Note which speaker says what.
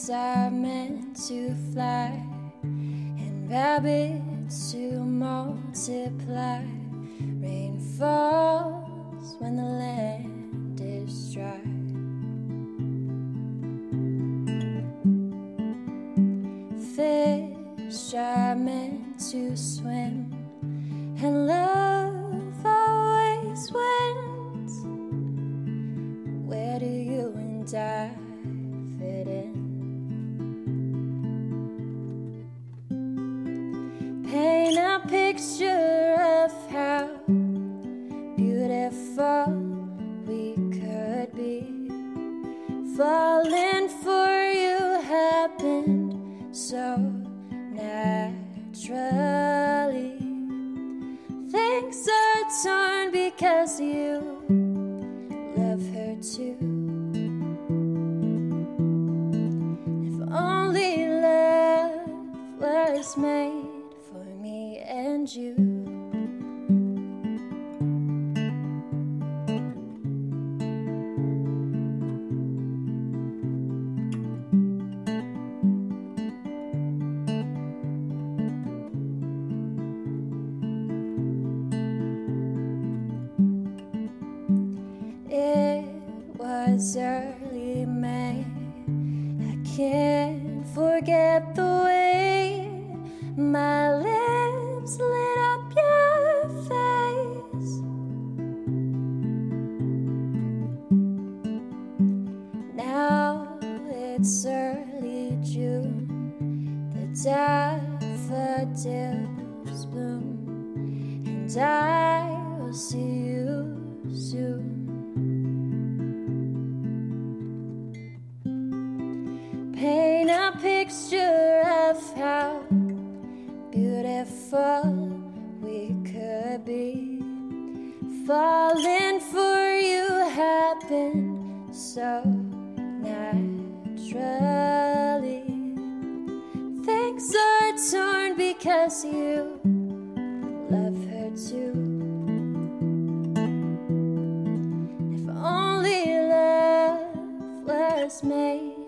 Speaker 1: Birds are meant to fly, and rabbits to multiply. Rain falls when the land is dry. Fish are meant to swim, and love always wins. Where do you and I picture of how beautiful we could be. Falling for you happened so naturally. Things are torn because you love her too. If only love was made and you. It was early May. I can't forget the way my lips lit up your face. Now it's early June. The daffodils bloom, and I will see you soon. Paint a picture of how beautiful we could be. Falling for you happened so naturally. Things are torn because you love her too. If only love was made